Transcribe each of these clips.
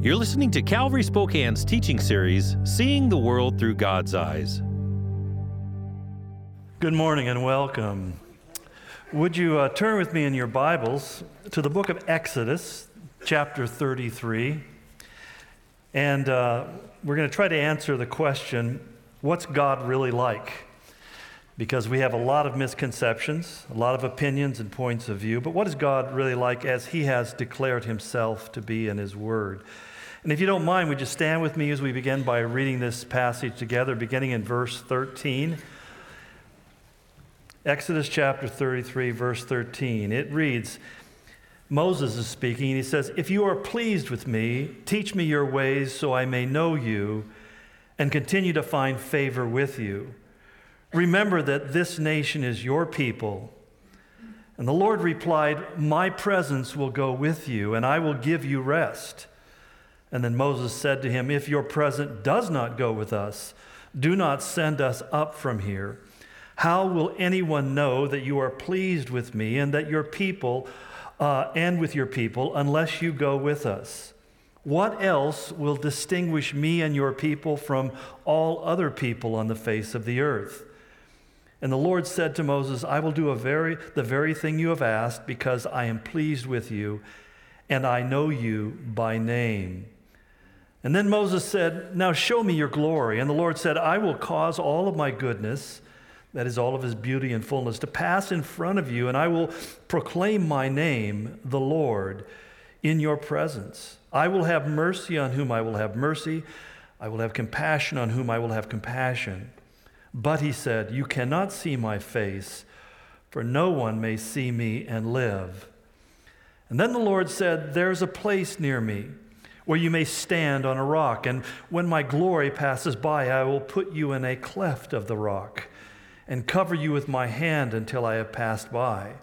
You're listening to Calvary Spokane's teaching series, Seeing the World Through God's Eyes. Good morning and welcome. Would you uh, turn with me in your Bibles to the book of Exodus, chapter 33? And uh, we're going to try to answer the question what's God really like? Because we have a lot of misconceptions, a lot of opinions and points of view, but what is God really like as He has declared Himself to be in His Word? And if you don't mind, would you stand with me as we begin by reading this passage together, beginning in verse 13? Exodus chapter 33, verse 13. It reads Moses is speaking, and he says, If you are pleased with me, teach me your ways so I may know you and continue to find favor with you. Remember that this nation is your people. And the Lord replied, My presence will go with you, and I will give you rest. And then Moses said to him, If your presence does not go with us, do not send us up from here. How will anyone know that you are pleased with me and that your people uh, and with your people unless you go with us? What else will distinguish me and your people from all other people on the face of the earth? And the Lord said to Moses, I will do very, the very thing you have asked because I am pleased with you and I know you by name. And then Moses said, Now show me your glory. And the Lord said, I will cause all of my goodness, that is, all of his beauty and fullness, to pass in front of you, and I will proclaim my name, the Lord, in your presence. I will have mercy on whom I will have mercy. I will have compassion on whom I will have compassion. But he said, You cannot see my face, for no one may see me and live. And then the Lord said, There's a place near me where you may stand on a rock, and when my glory passes by, I will put you in a cleft of the rock and cover you with my hand until I have passed by.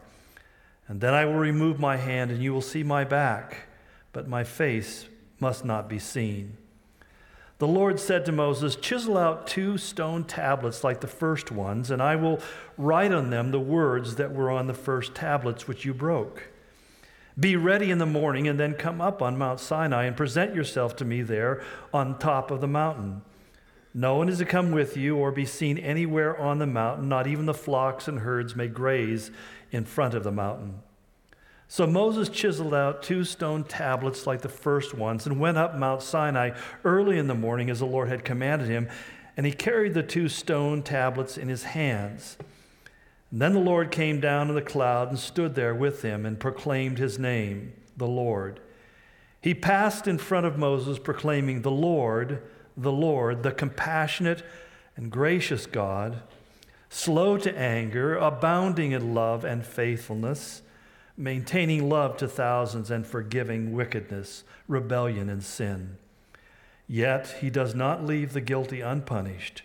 And then I will remove my hand, and you will see my back, but my face must not be seen. The Lord said to Moses, Chisel out two stone tablets like the first ones, and I will write on them the words that were on the first tablets which you broke. Be ready in the morning, and then come up on Mount Sinai and present yourself to me there on top of the mountain. No one is to come with you or be seen anywhere on the mountain, not even the flocks and herds may graze in front of the mountain. So Moses chiseled out two stone tablets like the first ones and went up Mount Sinai early in the morning as the Lord had commanded him, and he carried the two stone tablets in his hands. Then the Lord came down in the cloud and stood there with him and proclaimed his name, the Lord. He passed in front of Moses, proclaiming, The Lord, the Lord, the compassionate and gracious God, slow to anger, abounding in love and faithfulness maintaining love to thousands and forgiving wickedness, rebellion, and sin. Yet he does not leave the guilty unpunished.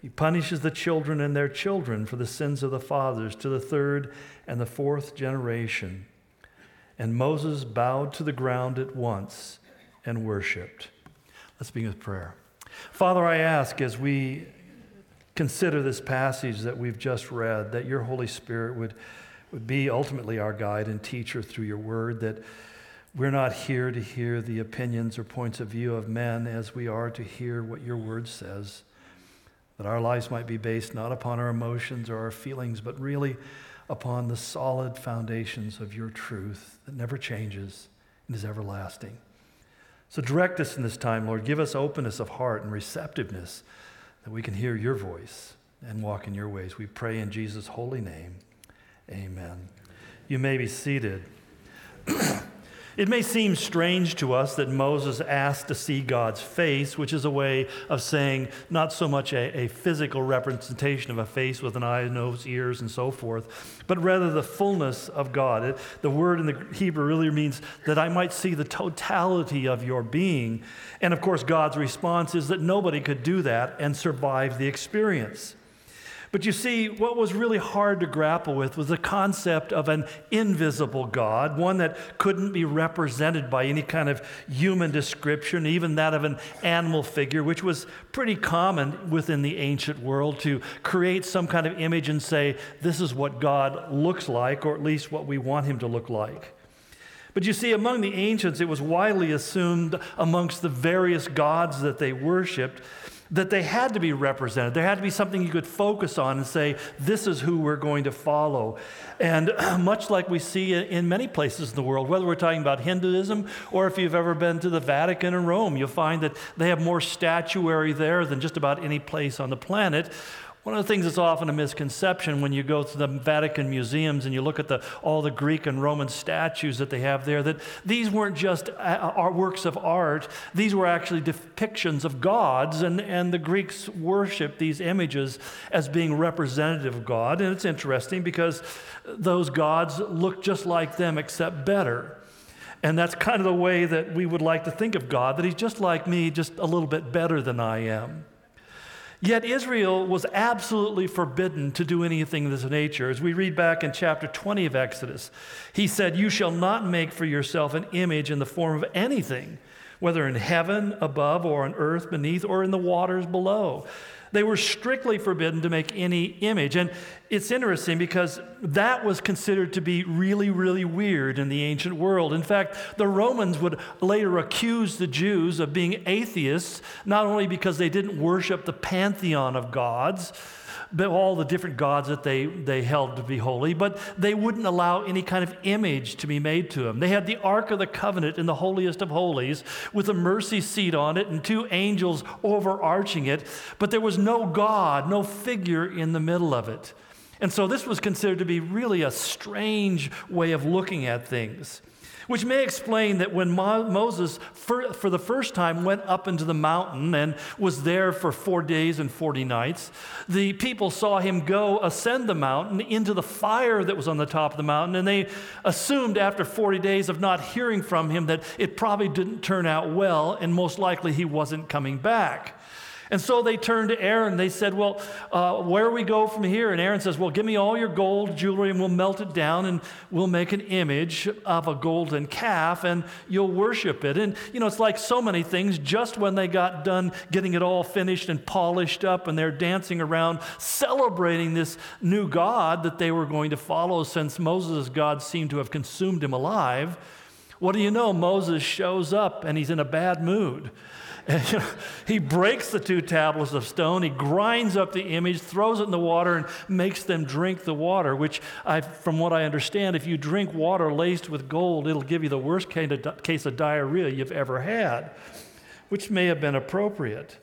He punishes the children and their children for the sins of the fathers to the third and the fourth generation. And Moses bowed to the ground at once and worshiped. Let's begin with prayer. Father, I ask as we consider this passage that we've just read, that your Holy Spirit would would be ultimately our guide and teacher through your word, that we're not here to hear the opinions or points of view of men as we are to hear what your word says. That our lives might be based not upon our emotions or our feelings, but really upon the solid foundations of your truth that never changes and is everlasting. So direct us in this time, Lord. Give us openness of heart and receptiveness that we can hear your voice and walk in your ways. We pray in Jesus' holy name. Amen. You may be seated. it may seem strange to us that Moses asked to see God's face, which is a way of saying not so much a, a, physical representation of a face with an eye, nose, ears, and so forth, but rather the fullness of God. It, the word in the Hebrew really means that I might see the totality of your being. And of course, God's response is that nobody could do that and survive the experience. But you see, what was really hard to grapple with was the concept of an invisible God, one that couldn't be represented by any kind of human description, even that of an animal figure, which was pretty common within the ancient world to create some kind of image and say, this is what God looks like, or at least what we want him to look like. But you see, among the ancients, it was widely assumed amongst the various gods that they worshiped that they had to be represented. There had to be something you could focus on and say, this is who we're going to follow. And much like we see in many places in the world, whether we're talking about Hinduism or if you've ever been to the Vatican in Rome, you'll find that they have more statuary there than just about any place on the planet. One of the things that's often a misconception when you go to the Vatican museums and you look at the, all the Greek and Roman statues that they have there, that these weren't just uh, works of art, these were actually depictions of gods, and, and the Greeks worshiped these images as being representative of God. And it's interesting because those gods look just like them except better. And that's kind of the way that we would like to think of God, that He's just like me, just a little bit better than I am. Yet Israel was absolutely forbidden to do anything of this nature. As we read back in chapter 20 of Exodus, he said, You shall not make for yourself an image in the form of anything, whether in heaven above or on earth beneath or in the waters below. They were strictly forbidden to make any image. And it's interesting because that was considered to be really, really weird in the ancient world. In fact, the Romans would later accuse the Jews of being atheists, not only because they didn't worship the pantheon of gods, all the different gods that they, they held to be holy, but they wouldn't allow any kind of image to be made to them. They had the Ark of the Covenant in the holiest of holies with a mercy seat on it and two angels overarching it, but there was no God, no figure in the middle of it. And so this was considered to be really a strange way of looking at things which may explain that when Mo- Moses, for, for the first time, went up into the mountain and was there for four days and 40 nights, the people saw him go ascend the mountain into the fire that was on the top of the mountain, and they assumed after 40 days of not hearing from him that it probably didn't turn out well, and most likely he wasn't coming back. And so they turned to Aaron. They said, Well, uh, where we go from here? And Aaron says, Well, give me all your gold jewelry and we'll melt it down and we'll make an image of a golden calf and you'll worship it. And, you know, it's like so many things. Just when they got done getting it all finished and polished up and they're dancing around celebrating this new God that they were going to follow since Moses' God seemed to have consumed him alive, what do you know? Moses shows up and he's in a bad mood. He breaks the two tablets of stone, he grinds up the image, throws it in the water, and makes them drink the water, which, I, from what I understand, if you drink water laced with gold, it'll give you the worst case of diarrhea you've ever had, which may have been appropriate.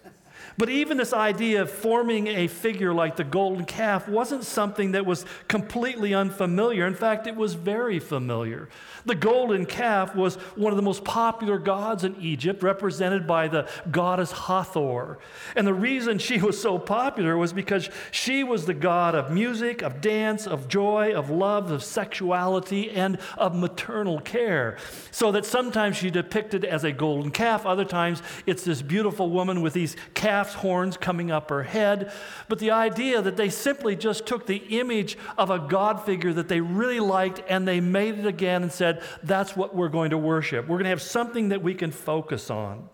But even this idea of forming a figure like the golden calf wasn't something that was completely unfamiliar. In fact, it was very familiar. The golden calf was one of the most popular gods in Egypt, represented by the goddess Hathor. And the reason she was so popular was because she was the god of music, of dance, of joy, of love, of sexuality, and of maternal care. So that sometimes she depicted as a golden calf, other times it's this beautiful woman with these calf's horns coming up her head. But the idea that they simply just took the image of a god figure that they really liked and they made it again and said, that's what we're going to worship. We're going to have something that we can focus on.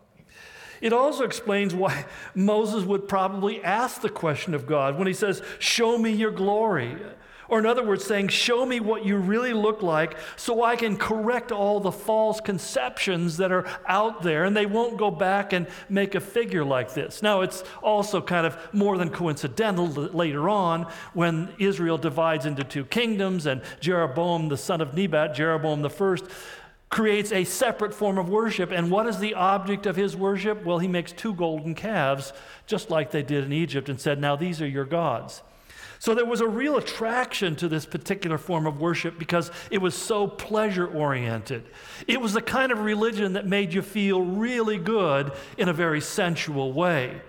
It also explains why Moses would probably ask the question of God when he says, Show me your glory. Or, in other words, saying, Show me what you really look like so I can correct all the false conceptions that are out there and they won't go back and make a figure like this. Now, it's also kind of more than coincidental later on when Israel divides into two kingdoms and Jeroboam, the son of Nebat, Jeroboam the first, creates a separate form of worship. And what is the object of his worship? Well, he makes two golden calves, just like they did in Egypt, and said, Now these are your gods. So there was a real attraction to this particular form of worship because it was so pleasure oriented. It was the kind of religion that made you feel really good in a very sensual way.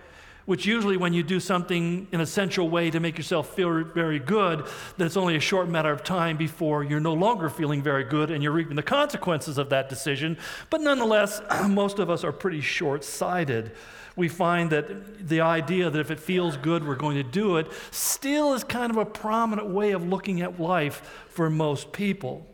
Which usually, when you do something in a sensual way to make yourself feel very good, that it's only a short matter of time before you're no longer feeling very good and you're reaping the consequences of that decision. But nonetheless, most of us are pretty short sighted we find that the idea that if it feels good, we're going to do it, still is kind of a prominent way of looking at life for most people.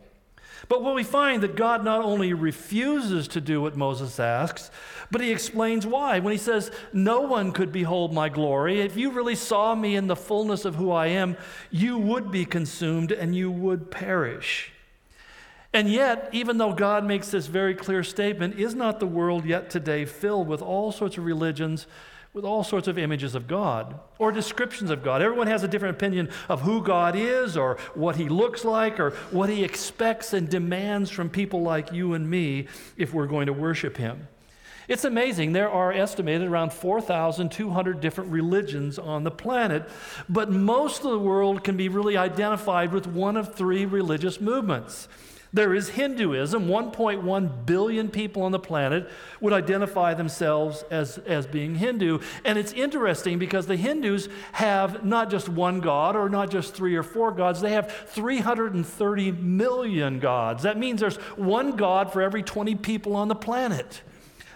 But what we find that God not only refuses to do what Moses asks, but he explains why. When he says, No one could behold my glory, if you really saw me in the fullness of who I am, you would be consumed and you would perish. And yet, even though God makes this very clear statement, is not the world yet today filled with all sorts of religions, with all sorts of images of God or descriptions of God? Everyone has a different opinion of who God is or what he looks like or what he expects and demands from people like you and me if we're going to worship him. It's amazing. There are estimated around 4,200 different religions on the planet, but most of the world can be really identified with one of three religious movements. There is Hinduism. 1.1 billion people on the planet would identify themselves as, as being Hindu. And it's interesting because the Hindus have not just one God or not just three or four gods, they have 330 million gods. That means there's one God for every 20 people on the planet.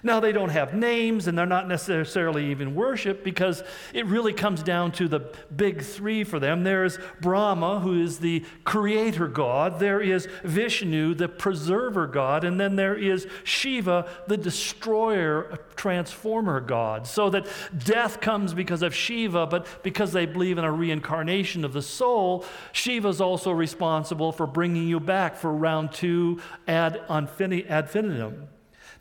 Now, they don't have names and they're not necessarily even worship because it really comes down to the big three for them. There is Brahma, who is the creator God, there is Vishnu, the preserver God, and then there is Shiva, the destroyer, transformer God. So that death comes because of Shiva, but because they believe in a reincarnation of the soul, Shiva is also responsible for bringing you back for round two ad infinitum.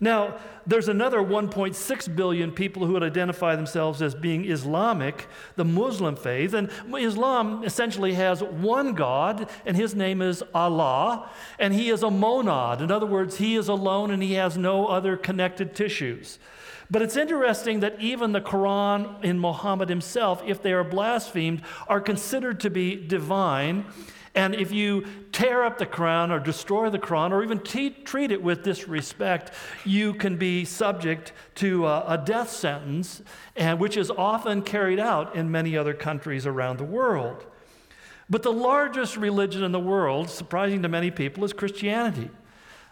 Now, there's another 1.6 billion people who would identify themselves as being Islamic, the Muslim faith. And Islam essentially has one God, and his name is Allah, and he is a monad. In other words, he is alone and he has no other connected tissues. But it's interesting that even the Quran in Muhammad himself, if they are blasphemed, are considered to be divine. And if you tear up the Quran or destroy the Quran or even te- treat it with disrespect, you can be subject to a, a death sentence, and, which is often carried out in many other countries around the world. But the largest religion in the world, surprising to many people, is Christianity.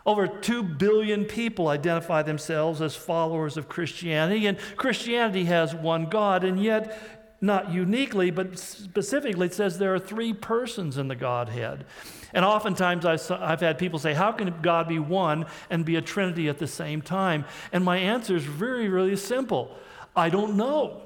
Over 2 billion people identify themselves as followers of Christianity, and Christianity has one God, and yet not uniquely, but specifically, it says there are three persons in the Godhead. And oftentimes I've had people say, How can God be one and be a Trinity at the same time? And my answer is very, really simple I don't know.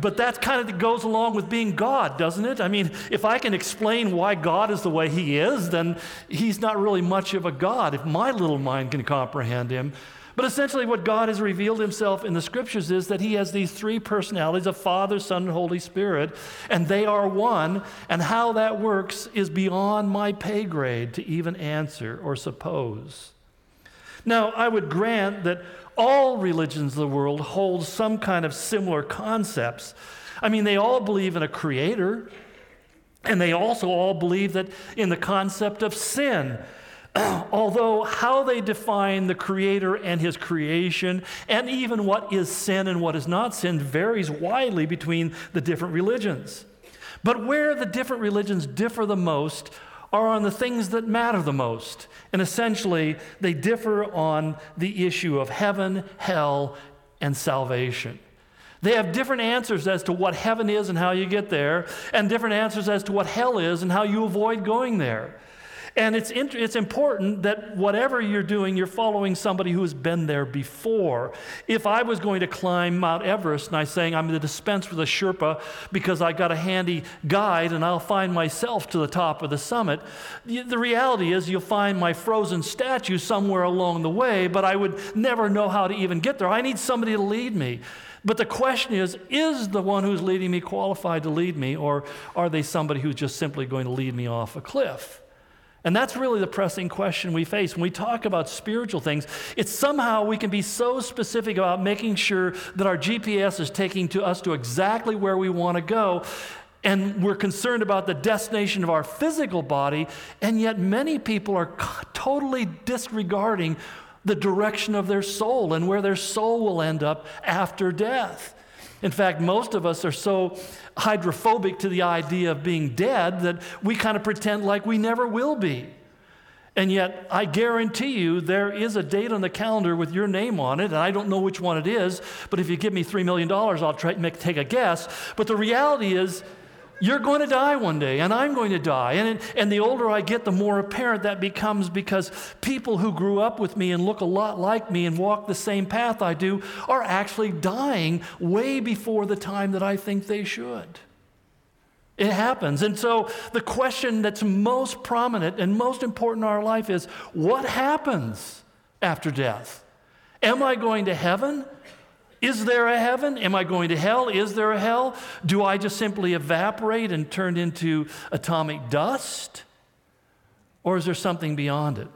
But that kind of goes along with being God, doesn't it? I mean, if I can explain why God is the way He is, then He's not really much of a God if my little mind can comprehend Him. But essentially, what God has revealed himself in the scriptures is that he has these three personalities of Father, Son, and Holy Spirit, and they are one. And how that works is beyond my pay grade to even answer or suppose. Now, I would grant that all religions of the world hold some kind of similar concepts. I mean, they all believe in a creator, and they also all believe that in the concept of sin although how they define the Creator and His creation, and even what is sin and what is not sin, varies widely between the different religions. But where the different religions differ the most are on the things that matter the most. And essentially, they differ on the issue of heaven, hell, and salvation. They have different answers as to what heaven is and how you get there, and different answers as to what hell is and how you avoid going there. And it's, int- it's important that whatever you're doing, you're following somebody who has been there before. If I was going to climb Mount Everest and I'm saying I'm going to dispense with a Sherpa because I got a handy guide and I'll find myself to the top of the summit, the reality is you'll find my frozen statue somewhere along the way, but I would never know how to even get there. I need somebody to lead me. But the question is is the one who's leading me qualified to lead me, or are they somebody who's just simply going to lead me off a cliff? And that's really the pressing question we face when we talk about spiritual things. It's somehow we can be so specific about making sure that our GPS is taking to us to exactly where we want to go. And we're concerned about the destination of our physical body, and yet many people are totally disregarding the direction of their soul and where their soul will end up after death. In fact, most of us are so hydrophobic to the idea of being dead that we kind of pretend like we never will be. And yet, I guarantee you, there is a date on the calendar with your name on it, and I don't know which one it is, but if you give me $3 million, I'll try make, take a guess. But the reality is, you're going to die one day, and I'm going to die. And, and the older I get, the more apparent that becomes because people who grew up with me and look a lot like me and walk the same path I do are actually dying way before the time that I think they should. It happens. And so the question that's most prominent and most important in our life is what happens after death? Am I going to heaven? Is there a heaven? Am I going to hell? Is there a hell? Do I just simply evaporate and turn into atomic dust? Or is there something beyond it?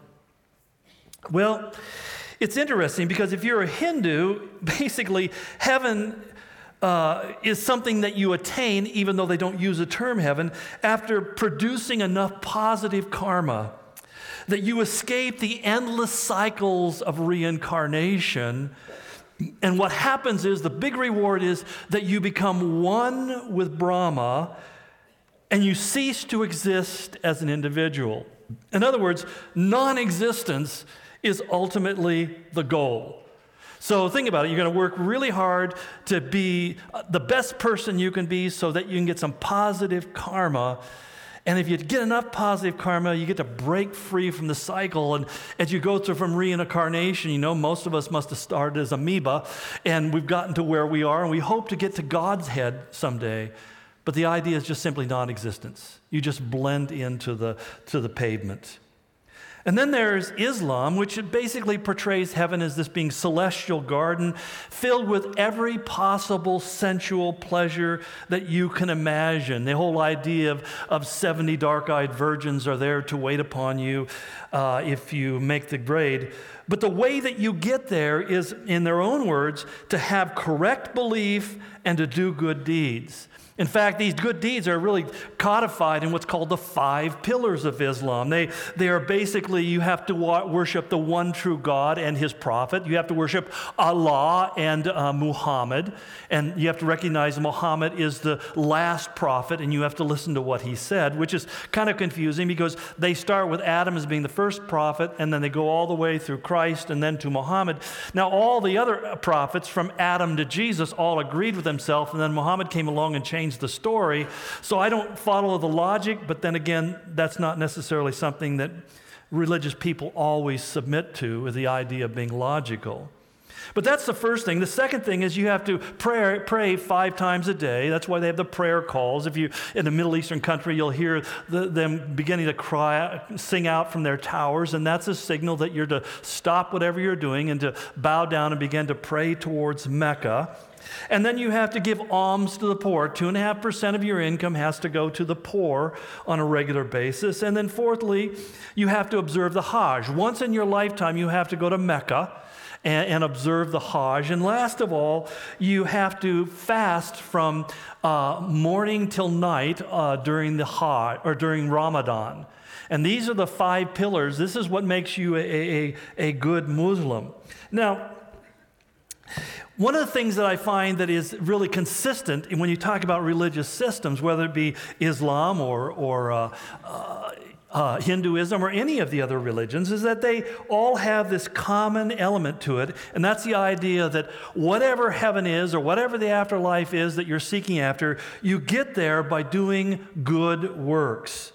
Well, it's interesting because if you're a Hindu, basically, heaven uh, is something that you attain, even though they don't use the term heaven, after producing enough positive karma that you escape the endless cycles of reincarnation. And what happens is the big reward is that you become one with Brahma and you cease to exist as an individual. In other words, non existence is ultimately the goal. So think about it. You're going to work really hard to be the best person you can be so that you can get some positive karma. And if you get enough positive karma, you get to break free from the cycle. And as you go through from reincarnation, you know, most of us must have started as amoeba, and we've gotten to where we are, and we hope to get to God's head someday. But the idea is just simply non existence. You just blend into the, to the pavement. And then there's Islam, which basically portrays heaven as this being celestial garden filled with every possible sensual pleasure that you can imagine. The whole idea of, of 70 dark eyed virgins are there to wait upon you uh, if you make the grade. But the way that you get there is, in their own words, to have correct belief and to do good deeds. In fact, these good deeds are really codified in what's called the five pillars of Islam. They, they are basically you have to worship the one true God and his prophet. You have to worship Allah and uh, Muhammad. And you have to recognize Muhammad is the last prophet and you have to listen to what he said, which is kind of confusing because they start with Adam as being the first prophet and then they go all the way through Christ and then to Muhammad. Now, all the other prophets from Adam to Jesus all agreed with themselves and then Muhammad came along and changed change the story. So I don't follow the logic, but then again, that's not necessarily something that religious people always submit to, is the idea of being logical. But that's the first thing. The second thing is you have to pray, pray five times a day. That's why they have the prayer calls. If you in a Middle Eastern country, you'll hear the, them beginning to cry, sing out from their towers, and that's a signal that you're to stop whatever you're doing and to bow down and begin to pray towards Mecca. And then you have to give alms to the poor. 2.5% of your income has to go to the poor on a regular basis. And then, fourthly, you have to observe the Hajj. Once in your lifetime, you have to go to Mecca and, and observe the Hajj. And last of all, you have to fast from uh, morning till night uh, during the Hajj or during Ramadan. And these are the five pillars. This is what makes you a, a, a good Muslim. Now, one of the things that I find that is really consistent when you talk about religious systems, whether it be Islam or, or uh, uh, uh, Hinduism or any of the other religions, is that they all have this common element to it, and that's the idea that whatever heaven is or whatever the afterlife is that you're seeking after, you get there by doing good works.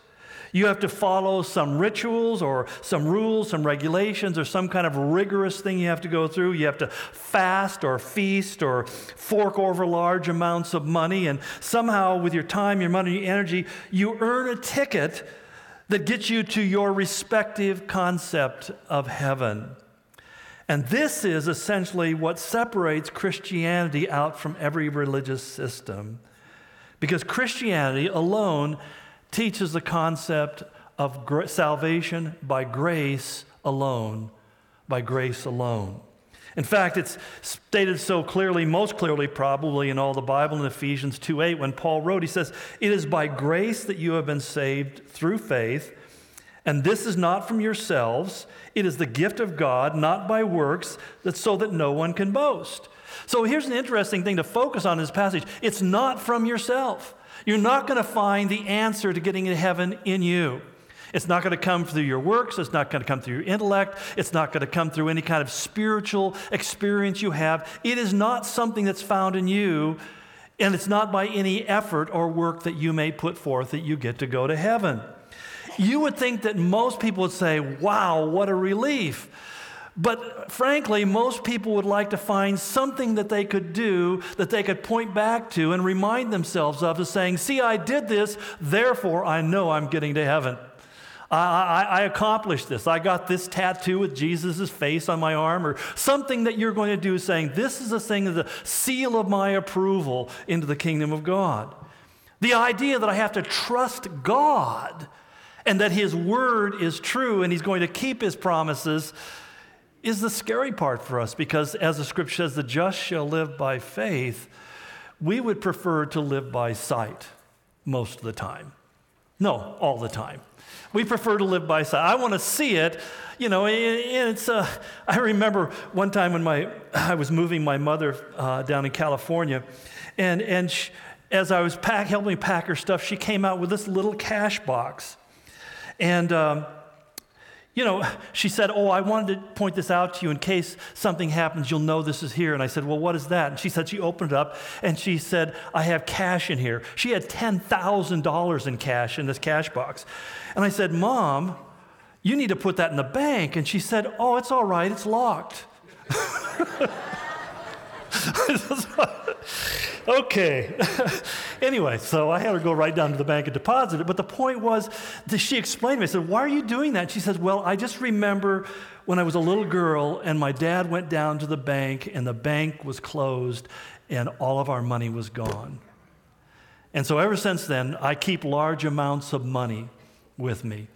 You have to follow some rituals or some rules, some regulations, or some kind of rigorous thing you have to go through. You have to fast or feast or fork over large amounts of money. And somehow, with your time, your money, your energy, you earn a ticket that gets you to your respective concept of heaven. And this is essentially what separates Christianity out from every religious system. Because Christianity alone teaches the concept of salvation by grace alone, by grace alone. In fact, it's stated so clearly, most clearly probably in all the Bible in Ephesians 2:8 when Paul wrote, he says, "It is by grace that you have been saved through faith, and this is not from yourselves, it is the gift of God, not by works, that so that no one can boast." So here's an interesting thing to focus on in this passage. It's not from yourself. You're not going to find the answer to getting into heaven in you. It's not going to come through your works. It's not going to come through your intellect. It's not going to come through any kind of spiritual experience you have. It is not something that's found in you, and it's not by any effort or work that you may put forth that you get to go to heaven. You would think that most people would say, Wow, what a relief. But frankly, most people would like to find something that they could do that they could point back to and remind themselves of, as saying, See, I did this, therefore I know I'm getting to heaven. I, I, I, accomplished this. I got this tattoo with Jesus' face on my arm, or something that you're going to do saying, This is a thing the seal of my approval into the kingdom of God. The idea that I have to trust God and that His word is true and He's going to keep His promises is the scary part for us because, as the scripture says, the just shall live by faith. We would prefer to live by sight most of the time. No, all the time. We prefer to live by sight. I want to see it. You know, it's. Uh, I remember one time when my I was moving my mother uh, down in California, and and she, as I was pack, helping pack her stuff, she came out with this little cash box, and. Um, you know, she said, Oh, I wanted to point this out to you in case something happens, you'll know this is here. And I said, Well, what is that? And she said, She opened it up and she said, I have cash in here. She had $10,000 in cash in this cash box. And I said, Mom, you need to put that in the bank. And she said, Oh, it's all right, it's locked. okay. anyway, so I had her go right down to the bank and deposit it. But the point was, that she explained to me, I said, Why are you doing that? She says, Well, I just remember when I was a little girl and my dad went down to the bank and the bank was closed and all of our money was gone. And so ever since then, I keep large amounts of money with me.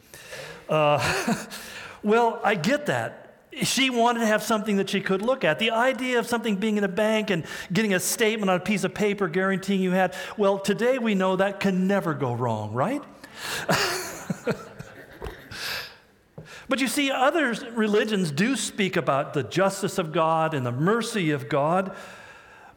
Uh, well, I get that she wanted to have something that she could look at. The idea of something being in a bank and getting a statement on a piece of paper guaranteeing you had, well, today we know that can never go wrong, right? but you see, other religions do speak about the justice of God and the mercy of God,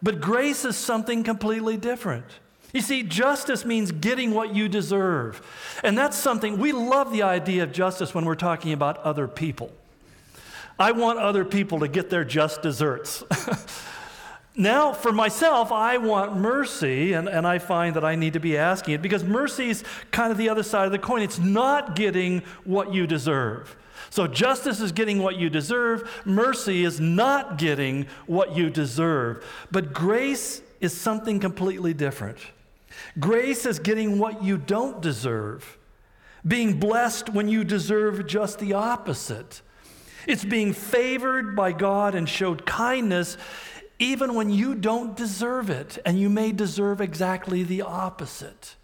but grace is something completely different. You see, justice means getting what you deserve. And that's something, we love the idea of justice when we're talking about other people. I want other people to get their just desserts. now, for myself, I want mercy, and, and I find that I need to be asking it because mercy is kind of the other side of the coin. It's not getting what you deserve. So, justice is getting what you deserve, mercy is not getting what you deserve. But grace is something completely different. Grace is getting what you don't deserve, being blessed when you deserve just the opposite. It's being favored by God and showed kindness even when you don't deserve it, and you may deserve exactly the opposite.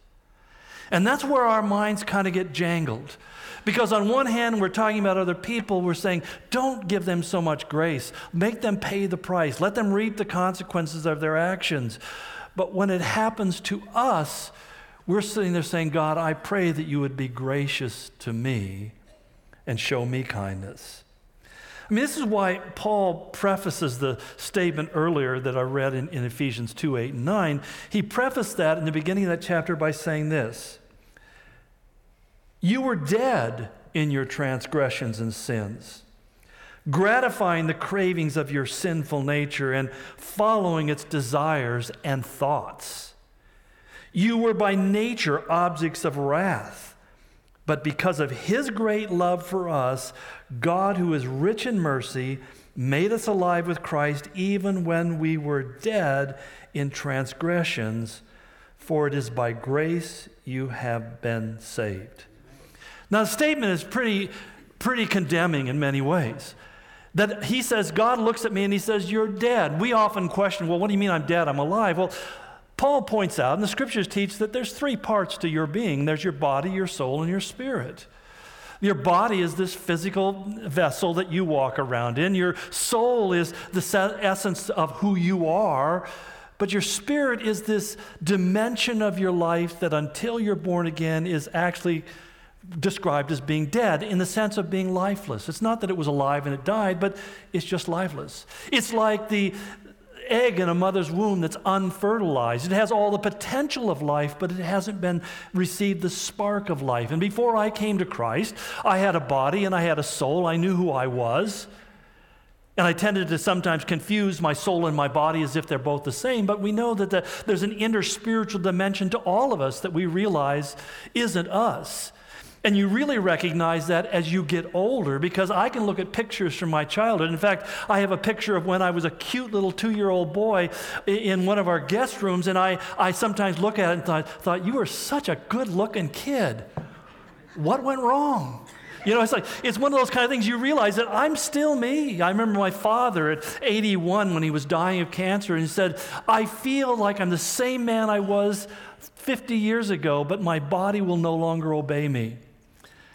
And that's where our minds kind of get jangled. Because on one hand, we're talking about other people, we're saying, don't give them so much grace. Make them pay the price. Let them reap the consequences of their actions. But when it happens to us, we're sitting there saying, God, I pray that you would be gracious to me and show me kindness. I mean, this is why Paul prefaces the statement earlier that I read in, in, Ephesians 2 8 and 9. He prefaced that in the beginning of that chapter by saying this You were dead in your transgressions and sins, gratifying the cravings of your sinful nature and following its desires and thoughts. You were by nature objects of wrath. But because of his great love for us, God, who is rich in mercy, made us alive with Christ even when we were dead in transgressions, for it is by grace you have been saved. Now, the statement is pretty, pretty condemning in many ways. That he says, God looks at me and he says, You're dead. We often question, Well, what do you mean I'm dead? I'm alive. Well, Paul points out, and the scriptures teach that there's three parts to your being there's your body, your soul, and your spirit. Your body is this physical vessel that you walk around in. Your soul is the essence of who you are. But your spirit is this dimension of your life that until you're born again is actually described as being dead in the sense of being lifeless. It's not that it was alive and it died, but it's just lifeless. It's like the, egg in a mother's womb that's unfertilized. It has all the potential of life, but it hasn't been received the spark of life. And before I came to Christ, I had a body and I had a soul. I knew who I was. And I tended to sometimes confuse my soul and my body as if they're both the same, but we know that the, there's an inner spiritual dimension to all of us that we realize isn't us. And you really recognize that as you get older because I can look at pictures from my childhood. In fact, I have a picture of when I was a cute little two year old boy in one of our guest rooms, and I, I sometimes look at it and thought, thought, You were such a good looking kid. What went wrong? You know, it's like, it's one of those kind of things you realize that I'm still me. I remember my father at 81 when he was dying of cancer, and he said, I feel like I'm the same man I was 50 years ago, but my body will no longer obey me.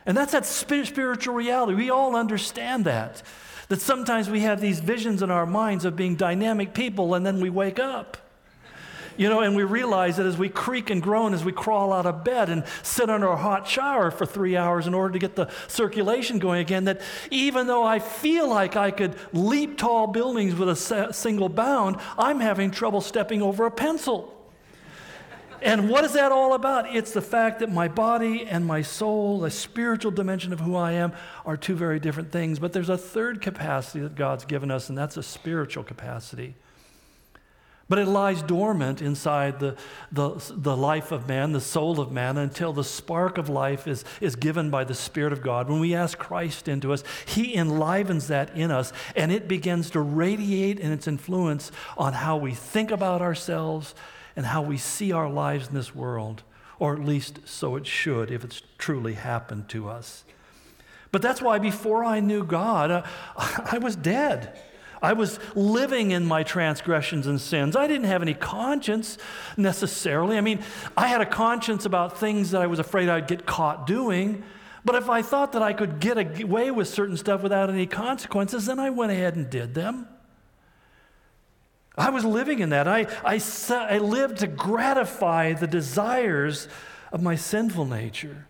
And that's that spiritual reality. We all understand that. That sometimes we have these visions in our minds of being dynamic people, and then we wake up. You know, and we realize that as we creak and groan, as we crawl out of bed and sit under a hot shower for three hours in order to get the circulation going again, that even though I feel like I could leap tall buildings with a single bound, I'm having trouble stepping over a pencil. And what is that all about? It's the fact that my body and my soul, the spiritual dimension of who I am, are two very different things. But there's a third capacity that God's given us, and that's a spiritual capacity. But it lies dormant inside the, the, the life of man, the soul of man, until the spark of life is, is given by the Spirit of God. When we ask Christ into us, He enlivens that in us, and it begins to radiate in its influence on how we think about ourselves and how we see our lives in this world, or at least so it should if it's truly happened to us. But that's why before I knew God, uh, I was dead. I was living in my transgressions and sins. I didn't have any conscience necessarily. I mean, I had a conscience about things that I was afraid I'd get caught doing. But if I thought that I could get away with certain stuff without any consequences, then I went ahead and did them. I was living in that. I, I, I lived to gratify the desires of my sinful nature,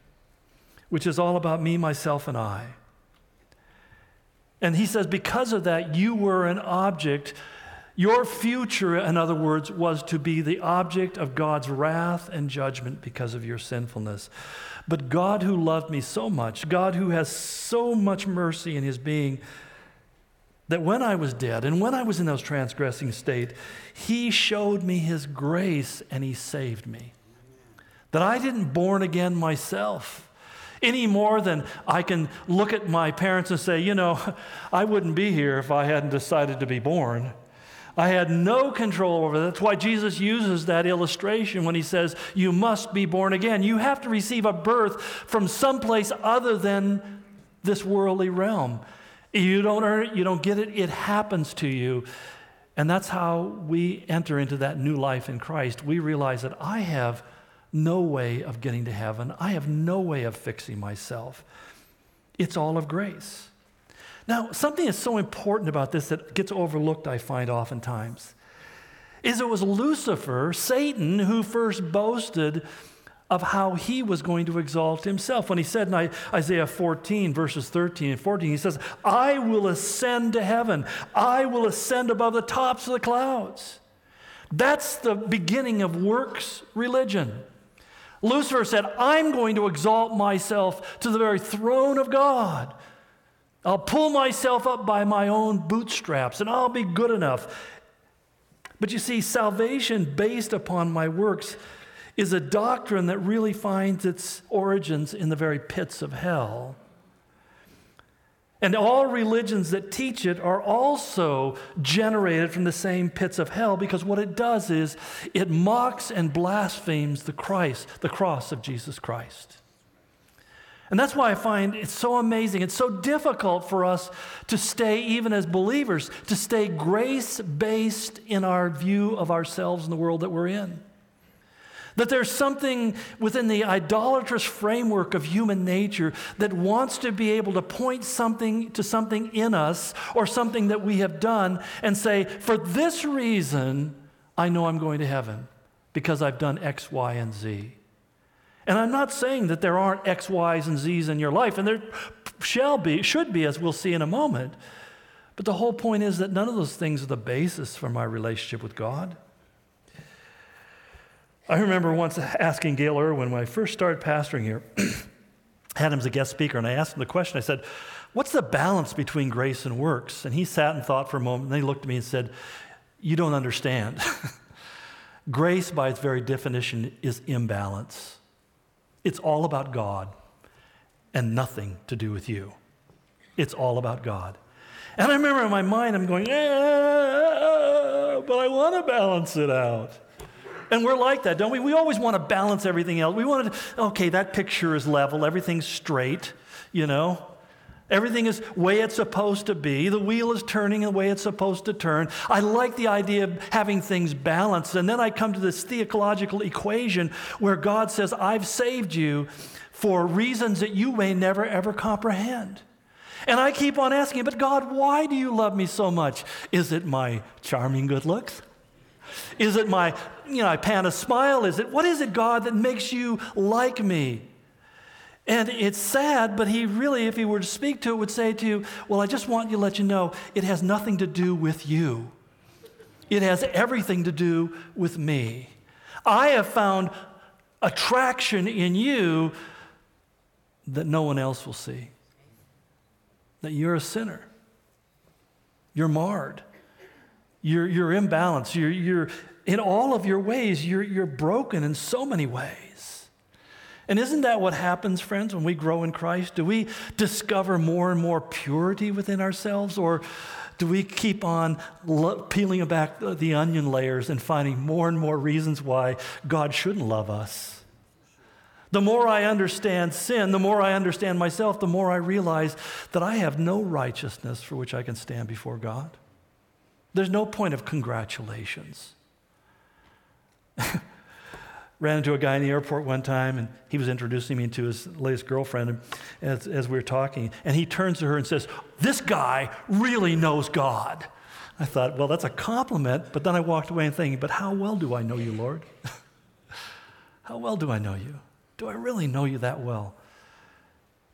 which is all about me, myself, and I. And he says, because of that, you were an object. Your future, in other words, was to be the object of God's wrath and judgment because of your sinfulness. But God, who loved me so much, God, who has so much mercy in his being, that when I was dead and when I was in those transgressing state, he showed me his grace and he saved me. That I didn't born again myself any more than I can look at my parents and say, you know, I wouldn't be here if I hadn't decided to be born. I had no control over that. That's why Jesus uses that illustration when he says, You must be born again. You have to receive a birth from someplace other than this worldly realm. You don't earn it, you don't get it, it happens to you. And that's how we enter into that new life in Christ. We realize that I have no way of getting to heaven, I have no way of fixing myself. It's all of grace. Now, something that's so important about this that gets overlooked, I find oftentimes, is it was Lucifer, Satan, who first boasted of how he was going to exalt himself. When he said in Isaiah 14, verses 13 and 14, he says, I will ascend to heaven, I will ascend above the tops of the clouds. That's the beginning of works religion. Lucifer said, I'm going to exalt myself to the very throne of God. I'll pull myself up by my own bootstraps and I'll be good enough. But you see, salvation based upon my works is a doctrine that really finds its origins in the very pits of hell. And all religions that teach it are also generated from the same pits of hell because what it does is it mocks and blasphemes the Christ, the cross of Jesus Christ. And that's why I find it's so amazing. It's so difficult for us to stay, even as believers, to stay grace based in our view of ourselves and the world that we're in. That there's something within the idolatrous framework of human nature that wants to be able to point something to something in us or something that we have done and say, for this reason, I know I'm going to heaven because I've done X, Y, and Z. And I'm not saying that there aren't X, Y's, and Z's in your life, and there shall be, should be, as we'll see in a moment. But the whole point is that none of those things are the basis for my relationship with God. I remember once asking Gayle Erwin when I first started pastoring here, had him as a guest speaker, and I asked him the question. I said, What's the balance between grace and works? And he sat and thought for a moment, and then he looked at me and said, You don't understand. grace, by its very definition, is imbalance. It's all about God. and nothing to do with you. It's all about God. And I remember in my mind, I'm going, ah, but I want to balance it out. And we're like that, don't we? We always want to balance everything else. We want to, okay, that picture is level, everything's straight, you know? Everything is way it's supposed to be. The wheel is turning the way it's supposed to turn. I like the idea of having things balanced. And then I come to this theological equation where God says, I've saved you for reasons that you may never ever comprehend. And I keep on asking, but God, why do you love me so much? Is it my charming good looks? Is it my, you know, I pan a smile? Is it, what is it, God, that makes you like me? And it's sad, but he really, if he were to speak to it, would say to you, Well, I just want you to let you know it has nothing to do with you. It has everything to do with me. I have found attraction in you that no one else will see. That you're a sinner. You're marred. You're, you're imbalanced. You're, you're, in all of your ways, you're, you're broken in so many ways. And isn't that what happens, friends, when we grow in Christ? Do we discover more and more purity within ourselves? Or do we keep on peeling back the onion layers and finding more and more reasons why God shouldn't love us? The more I understand sin, the more I understand myself, the more I realize that I have no righteousness for which I can stand before God. There's no point of congratulations. Ran into a guy in the airport one time, and he was introducing me to his latest girlfriend as, as we were talking. And he turns to her and says, This guy really knows God. I thought, well, that's a compliment, but then I walked away and thinking, but how well do I know you, Lord? how well do I know you? Do I really know you that well?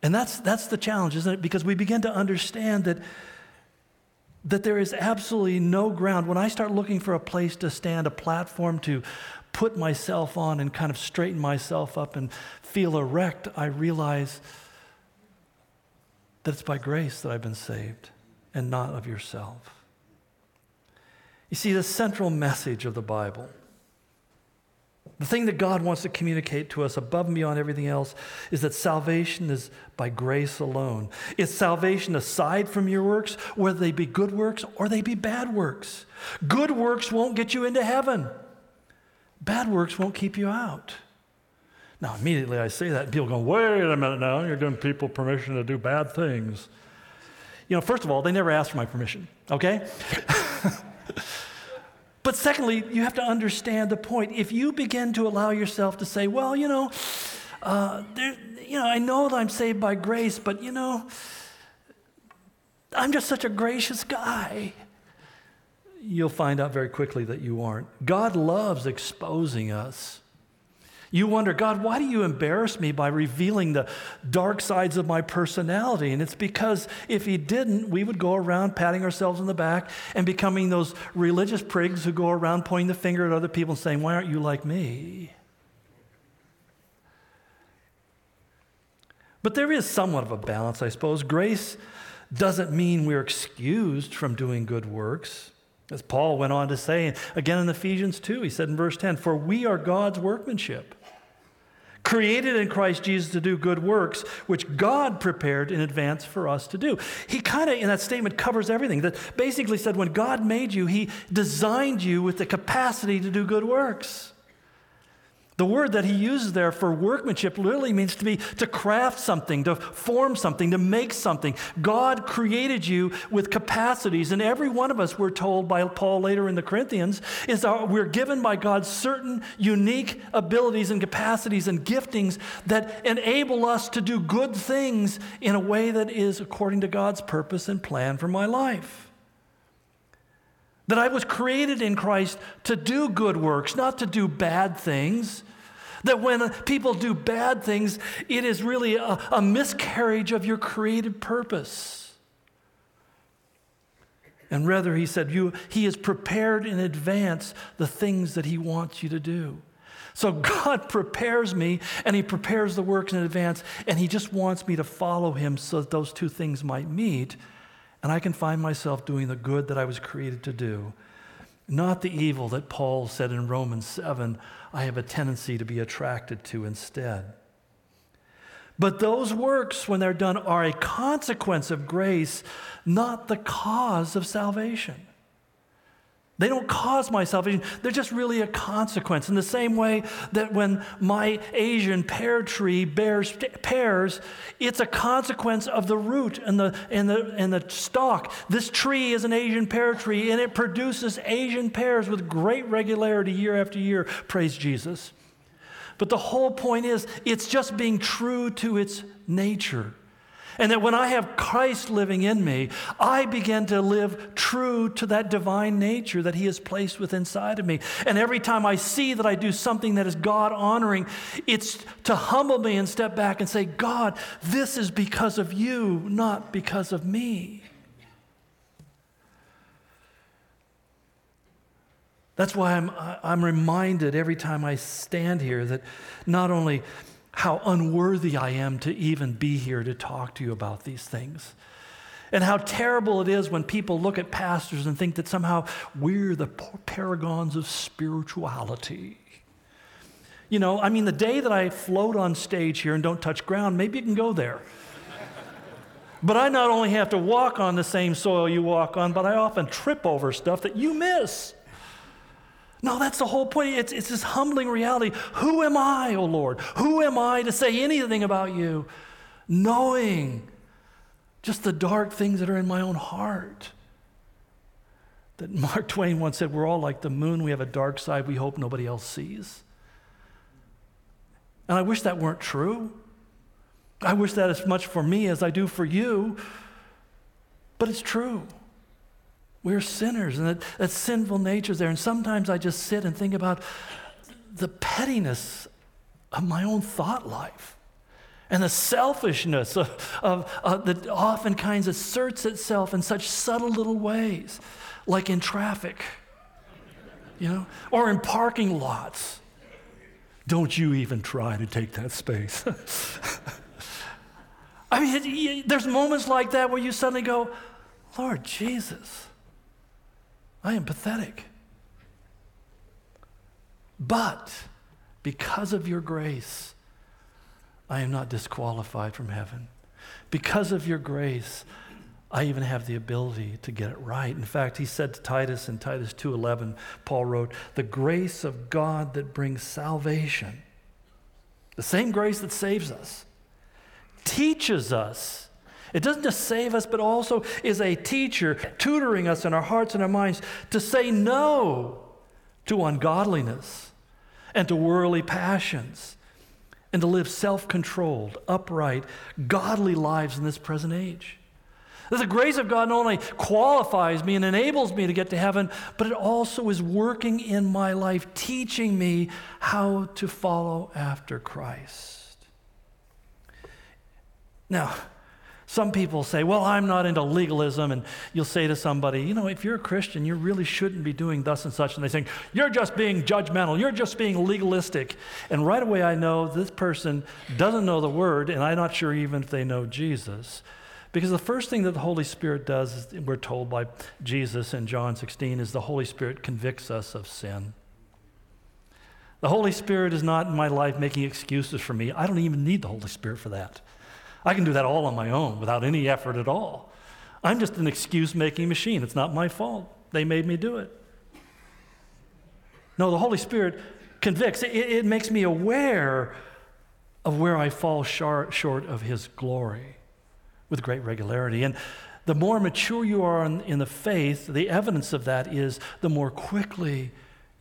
And that's, that's the challenge, isn't it? Because we begin to understand that that there is absolutely no ground. When I start looking for a place to stand, a platform to put myself on and kind of straighten myself up and feel erect, I realize that it's by grace that I've been saved and not of yourself. You see, the central message of the Bible the thing that God wants to communicate to us above and beyond everything else is that salvation is by grace alone. It's salvation aside from your works, whether they be good works or they be bad works. Good works won't get you into heaven, bad works won't keep you out. Now, immediately I say that, people go, wait a minute now, you're giving people permission to do bad things. You know, first of all, they never asked for my permission, okay? But secondly, you have to understand the point. If you begin to allow yourself to say, well, you know, uh, there, you know, I know that I'm saved by grace, but you know, I'm just such a gracious guy. You'll find out very quickly that you aren't. God loves exposing us. You wonder, God, why do you embarrass me by revealing the dark sides of my personality? And it's because if He didn't, we would go around patting ourselves on the back and becoming those religious prigs who go around pointing the finger at other people and saying, Why aren't you like me? But there is somewhat of a balance, I suppose. Grace doesn't mean we're excused from doing good works. As Paul went on to say, again in Ephesians 2, he said in verse 10, For we are God's workmanship created in Christ Jesus to do good works, which God prepared in advance for us to do. He kind of, in that statement, covers everything. That basically said, when God made you, He designed you with the capacity to do good works. The word that he uses there for workmanship literally means to be to craft something, to form something, to make something. God created you with capacities, and every one of us, we're told by Paul later in the Corinthians, is we're given by God certain unique abilities and capacities and giftings that enable us to do good things in a way that is according to God's purpose and plan for my life. That I was created in Christ to do good works, not to do bad things. That when people do bad things, it is really a, a miscarriage of your created purpose. And rather, he said, you, He has prepared in advance the things that He wants you to do. So God prepares me and He prepares the works in advance, and He just wants me to follow Him so that those two things might meet and I can find myself doing the good that I was created to do, not the evil that Paul said in Romans 7 I have a tendency to be attracted to instead. But those works, when they're done, are a consequence of grace, not the cause of salvation. They don't cause my salvation. They're just really a consequence. In the same way that when my Asian pear tree bears pears, it's a consequence of the root and the, and, the, and the stalk. This tree is an Asian pear tree, and it produces Asian pears with great regularity year after year. Praise Jesus. But the whole point is, it's just being true to its nature. And that when I have Christ living in me, I begin to live true to that divine nature that He has placed within inside of me. And every time I see that I do something that is God honoring, it's to humble me and step back and say, God, this is because of you, not because of me. That's why I'm, I'm reminded every time I stand here that not only how unworthy I am to even be here to talk to you about these things, and how terrible it is when people look at pastors and think that somehow we're the paragons of spirituality. You know, I mean, the day that I float on stage here and don't touch ground, maybe you can go there. but I not only have to walk on the same soil you walk on, but I often trip over stuff that you miss. No, that's the whole point. It's, it's this humbling reality. Who am I, O oh Lord? Who am I to say anything about you? Knowing just the dark things that are in my own heart. That Mark Twain once said, We're all like the moon. We have a dark side we hope nobody else sees. And I wish that weren't true. I wish that as much for me as I do for you. But it's true. We're sinners, and that, that sinful nature's there. And sometimes I just sit and think about the pettiness of my own thought life and the selfishness of, of that often kinds asserts itself in such subtle little ways, like in traffic, you know, or in parking lots. Don't you even try to take that space. I mean, there's moments like that where you suddenly go, Lord Jesus, I am pathetic. But because of your grace, I am not disqualified from heaven. Because of your grace, I even have the ability to get it right. In fact, he said to Titus in Titus 2:11, Paul wrote, "The grace of God that brings salvation, the same grace that saves us, teaches us it doesn't just save us, but also is a teacher tutoring us in our hearts and our minds to say no to ungodliness and to worldly passions and to live self controlled, upright, godly lives in this present age. The grace of God not only qualifies me and enables me to get to heaven, but it also is working in my life, teaching me how to follow after Christ. Now, some people say, Well, I'm not into legalism. And you'll say to somebody, You know, if you're a Christian, you really shouldn't be doing thus and such. And they say, You're just being judgmental. You're just being legalistic. And right away, I know this person doesn't know the word, and I'm not sure even if they know Jesus. Because the first thing that the Holy Spirit does, we're told by Jesus in John 16, is the Holy Spirit convicts us of sin. The Holy Spirit is not in my life making excuses for me. I don't even need the Holy Spirit for that. I can do that all on my own without any effort at all. I'm just an excuse making machine. It's not my fault. They made me do it. No, the Holy Spirit convicts, it, it makes me aware of where I fall short, short of His glory with great regularity. And the more mature you are in, in the faith, the evidence of that is the more quickly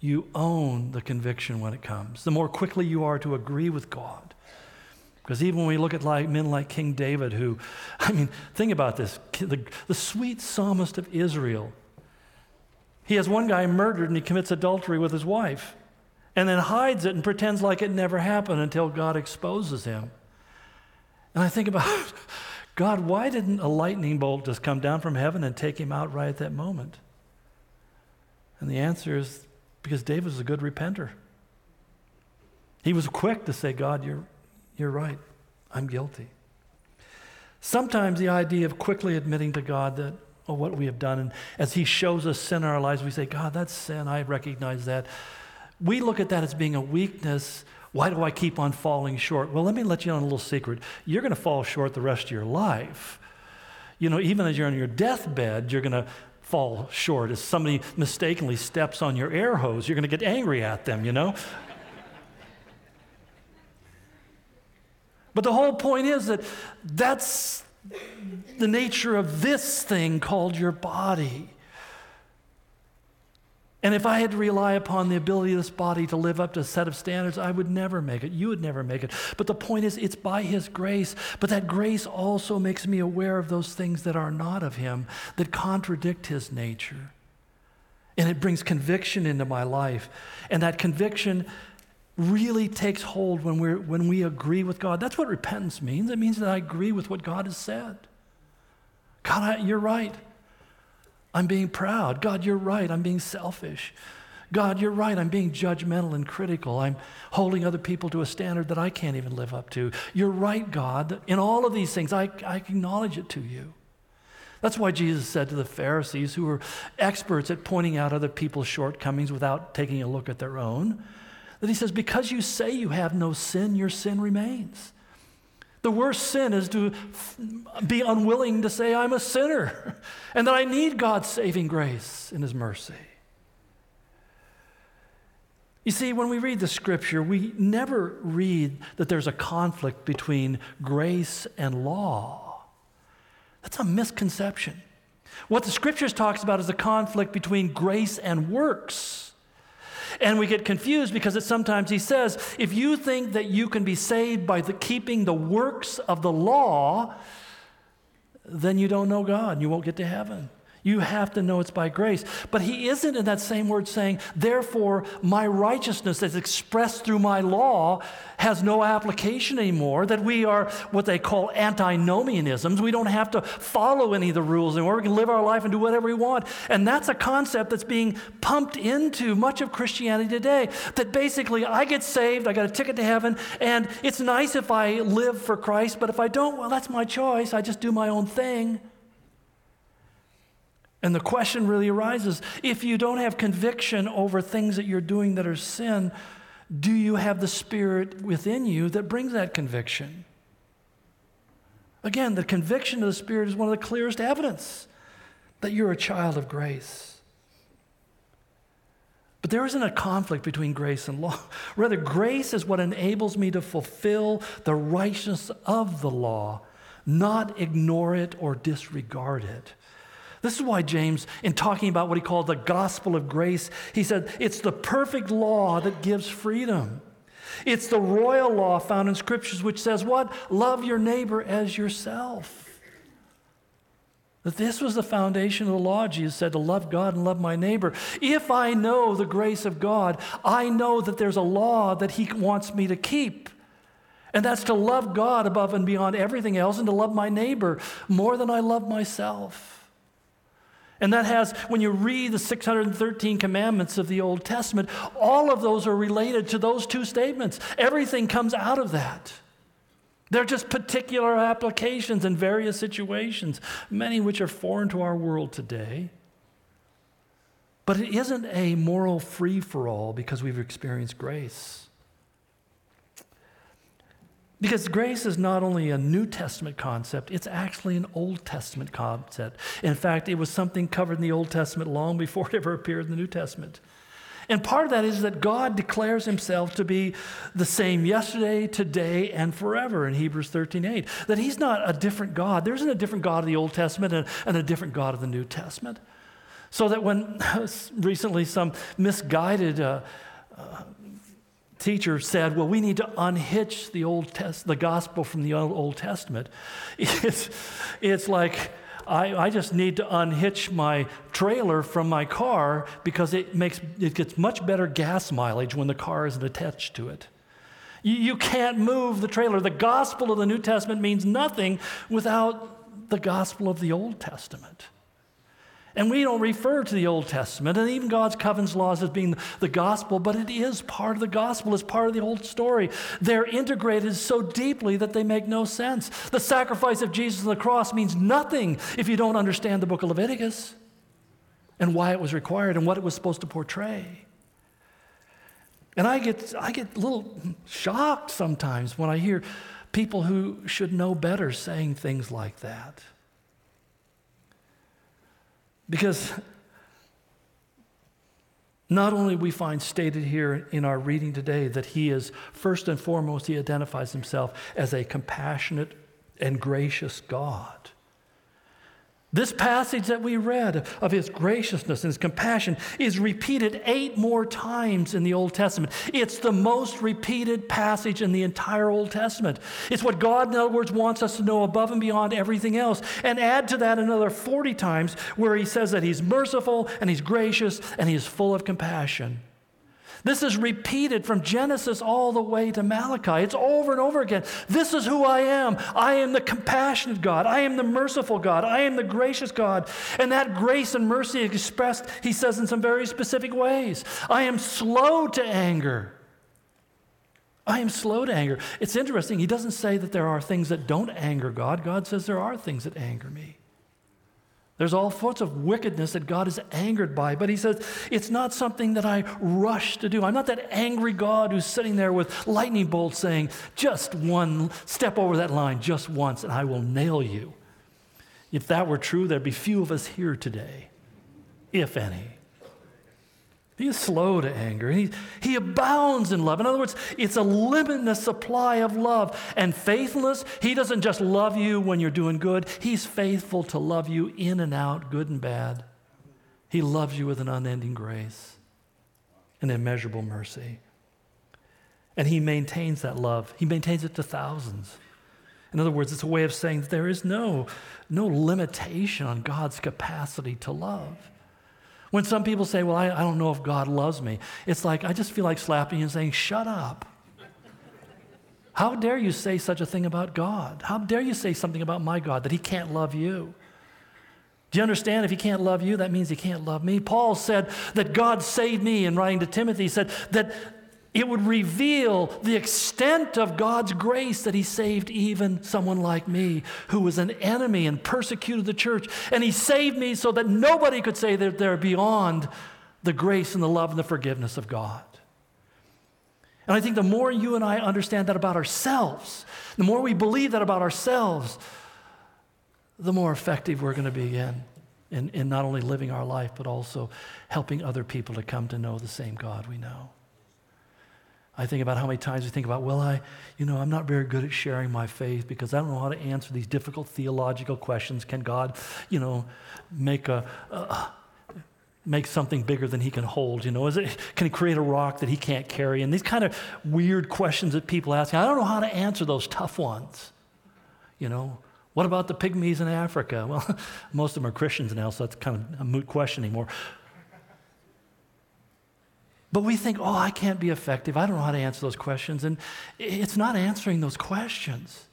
you own the conviction when it comes, the more quickly you are to agree with God. Because even when we look at like, men like King David, who, I mean, think about this the, the sweet psalmist of Israel. He has one guy murdered and he commits adultery with his wife and then hides it and pretends like it never happened until God exposes him. And I think about, God, why didn't a lightning bolt just come down from heaven and take him out right at that moment? And the answer is because David was a good repenter. He was quick to say, God, you're, you're right. I'm guilty. Sometimes the idea of quickly admitting to God that, oh, what we have done, and as He shows us sin in our lives, we say, God, that's sin. I recognize that. We look at that as being a weakness Why do I keep on falling short? Well, let me let you on a little secret. You're going to fall short the rest of your life. You know, even as you're on your deathbed, you're going to fall short. As somebody mistakenly steps on your air hose, you're going to get angry at them, you know? But the whole point is that that's the nature of this thing called your body. And if I had to rely upon the ability of this body to live up to a set of standards, I would never make it. You would never make it. But the point is, it's by His grace. But that grace also makes me aware of those things that are not of Him, that contradict His nature. And it brings conviction into my life. And that conviction really takes hold when, we're, when we agree with God. That's what repentance means. It means that I agree with what God has said. God, I, you're right. I'm being proud. God, you're right. I'm being selfish. God, you're right. I'm being judgmental and critical. I'm holding other people to a standard that I can't even live up to. You're right, God. In all of these things, I, I acknowledge it to you. That's why Jesus said to the Pharisees, who were experts at pointing out other people's shortcomings without taking a look at their own, he says, Because you say you have no sin, your sin remains. The worst sin is to be unwilling to say, I'm a sinner and that I need God's saving grace and His mercy. You see, when we read the scripture, we never read that there's a conflict between grace and law. That's a misconception. What the scriptures talks about is a conflict between grace and works. And we get confused because it sometimes he says, if you think that you can be saved by the keeping the works of the law, then you don't know God. You won't get to heaven. You have to know it's by grace. But he isn't in that same word saying, therefore, my righteousness that's expressed through my law has no application anymore, that we are what they call antinomianisms. We don't have to follow any of the rules anymore. We can live our life and do whatever we want. And that's a concept that's being pumped into much of Christianity today. That basically, I get saved, I got a ticket to heaven, and it's nice if I live for Christ, but if I don't, well, that's my choice. I just do my own thing. And the question really arises if you don't have conviction over things that you're doing that are sin, do you have the Spirit within you that brings that conviction? Again, the conviction of the Spirit is one of the clearest evidence that you're a child of grace. But there isn't a conflict between grace and law. Rather, grace is what enables me to fulfill the righteousness of the law, not ignore it or disregard it. This is why James, in talking about what he called the gospel of grace, he said, it's the perfect law that gives freedom. It's the royal law found in scriptures which says, What? Love your neighbor as yourself. That this was the foundation of the law, Jesus said, to love God and love my neighbor. If I know the grace of God, I know that there's a law that He wants me to keep. And that's to love God above and beyond everything else and to love my neighbor more than I love myself. And that has, when you read the 613 commandments of the Old Testament, all of those are related to those two statements. Everything comes out of that. They're just particular applications in various situations, many which are foreign to our world today. But it isn't a moral free for all because we've experienced grace. Because grace is not only a New Testament concept, it's actually an Old Testament concept. In fact, it was something covered in the Old Testament long before it ever appeared in the New Testament. And part of that is that God declares himself to be the same yesterday, today, and forever in Hebrews 13 8. That he's not a different God. There isn't a different God of the Old Testament and, and a different God of the New Testament. So that when recently some misguided uh, uh, teacher said, well, we need to unhitch the Old Test, the gospel from the Old Testament. It's, it's like, I, I just need to unhitch my trailer from my car because it, makes, it gets much better gas mileage when the car isn't attached to it. You, you can't move the trailer. The gospel of the New Testament means nothing without the gospel of the Old Testament. And we don't refer to the Old Testament and even God's covenants laws as being the gospel, but it is part of the gospel, it's part of the old story. They're integrated so deeply that they make no sense. The sacrifice of Jesus on the cross means nothing if you don't understand the book of Leviticus and why it was required and what it was supposed to portray. And I get, I get a little shocked sometimes when I hear people who should know better saying things like that. Because not only we find stated here in our reading today that he is, first and foremost, he identifies himself as a compassionate and gracious God. This passage that we read of his graciousness and his compassion is repeated eight more times in the Old Testament. It's the most repeated passage in the entire Old Testament. It's what God, in other words, wants us to know above and beyond everything else. And add to that another 40 times where he says that he's merciful and he's gracious and he's full of compassion. This is repeated from Genesis all the way to Malachi. It's over and over again. This is who I am. I am the compassionate God. I am the merciful God. I am the gracious God. And that grace and mercy expressed, he says, in some very specific ways. I am slow to anger. I am slow to anger. It's interesting. He doesn't say that there are things that don't anger God. God says there are things that anger me. There's all sorts of wickedness that God is angered by, but he says it's not something that I rush to do. I'm not that angry God who's sitting there with lightning bolts saying, just one step over that line, just once, and I will nail you. If that were true, there'd be few of us here today, if any. He is slow to anger. He, he abounds in love. In other words, it's a limitless supply of love. And faithfulness, He doesn't just love you when you're doing good, He's faithful to love you in and out, good and bad. He loves you with an unending grace and immeasurable mercy. And He maintains that love, He maintains it to thousands. In other words, it's a way of saying that there is no, no limitation on God's capacity to love. When some people say, Well, I, I don't know if God loves me, it's like, I just feel like slapping and saying, Shut up. How dare you say such a thing about God? How dare you say something about my God that He can't love you? Do you understand? If He can't love you, that means He can't love me. Paul said that God saved me in writing to Timothy. He said that it would reveal the extent of God's grace that He saved even someone like me who was an enemy and persecuted the church. And He saved me so that nobody could say that they're beyond the grace and the love and the forgiveness of God. And I think the more you and I understand that about ourselves, the more we believe that about ourselves, the more effective we're going to be in, in, in not only living our life, but also helping other people to come to know the same God we know. I think about how many times we think about, well, I, you know, I'm not very good at sharing my faith because I don't know how to answer these difficult theological questions. Can God, you know, make a, uh, make something bigger than he can hold? You know, is it, can he create a rock that he can't carry? And these kind of weird questions that people ask. I don't know how to answer those tough ones. You know, what about the pygmies in Africa? Well, most of them are Christians now, so that's kind of a moot question anymore. But we think, oh, I can't be effective. I don't know how to answer those questions. And it's not answering those questions.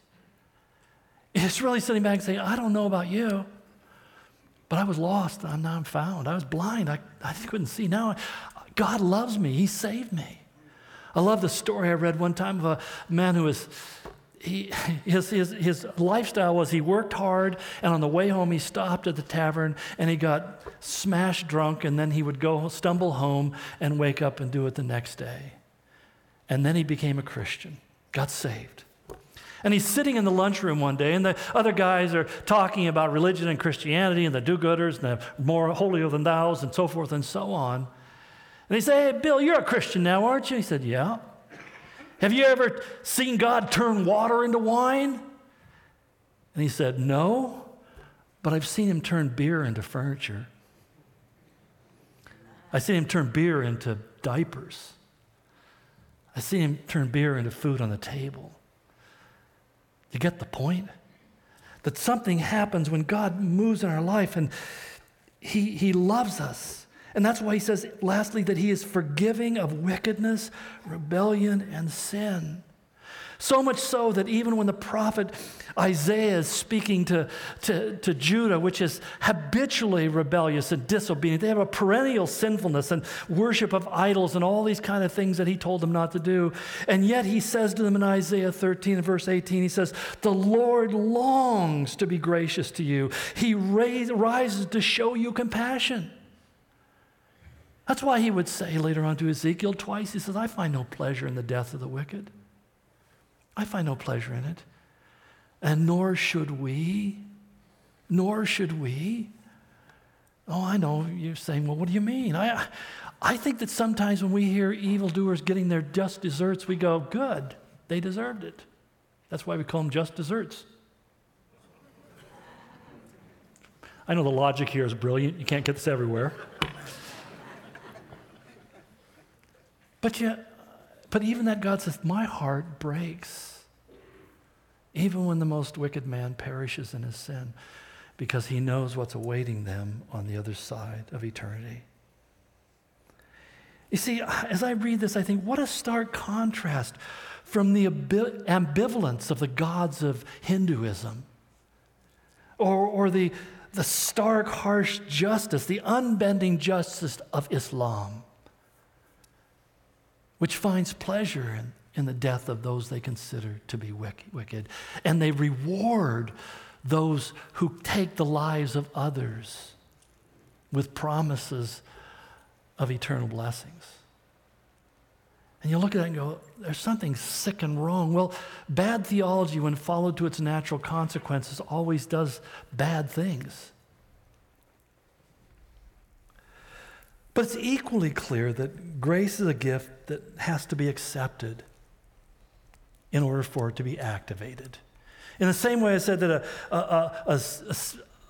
It's really sitting back and saying, I don't know about you, but I was lost. I'm found. I was blind. I, I couldn't see. Now God loves me. He saved me. I love the story I read one time of a man who was he, his, his, his lifestyle was he worked hard, and on the way home, he stopped at the tavern and he got smashed drunk, and then he would go stumble home and wake up and do it the next day. And then he became a Christian, got saved. And he's sitting in the lunchroom one day, and the other guys are talking about religion and Christianity and the do gooders and the more holier than thous and so forth and so on. And he said, Hey, Bill, you're a Christian now, aren't you? He said, Yeah. Have you ever seen God turn water into wine? And he said, No, but I've seen him turn beer into furniture. I've seen him turn beer into diapers. I've seen him turn beer into food on the table. You get the point? That something happens when God moves in our life and he, he loves us. And that's why he says, lastly, that he is forgiving of wickedness, rebellion, and sin. So much so that even when the prophet Isaiah is speaking to, to, to, Judah, which is habitually rebellious and disobedient, they have a perennial sinfulness and worship of idols and all these kind of things that he told them not to do. And yet he says to them in Isaiah 13 and verse 18, he says, The Lord longs to be gracious to you, he raise, rises to show you compassion. That's why he would say later on to Ezekiel twice, he says, I find no pleasure in the death of the wicked. I find no pleasure in it. And nor should we. Nor should we. Oh, I know you're saying, well, what do you mean? I, I think that sometimes when we hear evildoers getting their just desserts, we go, good, they deserved it. That's why we call them just desserts. I know the logic here is brilliant. You can't get this everywhere. But yet, but even that God says, My heart breaks, even when the most wicked man perishes in his sin, because he knows what's awaiting them on the other side of eternity. You see, as I read this, I think, what a stark contrast from the ambivalence of the gods of Hinduism or, or the, the stark, harsh justice, the unbending justice of Islam, which finds pleasure in, in the death of those they consider to be wicked. And they reward those who take the lives of others with promises of eternal blessings. And you look at that and go, there's something sick and wrong. Well, bad theology, when followed to its natural consequences, always does bad things. But it's equally clear that grace is a gift that has to be accepted in order for it to be activated. In the same way I said that a, a,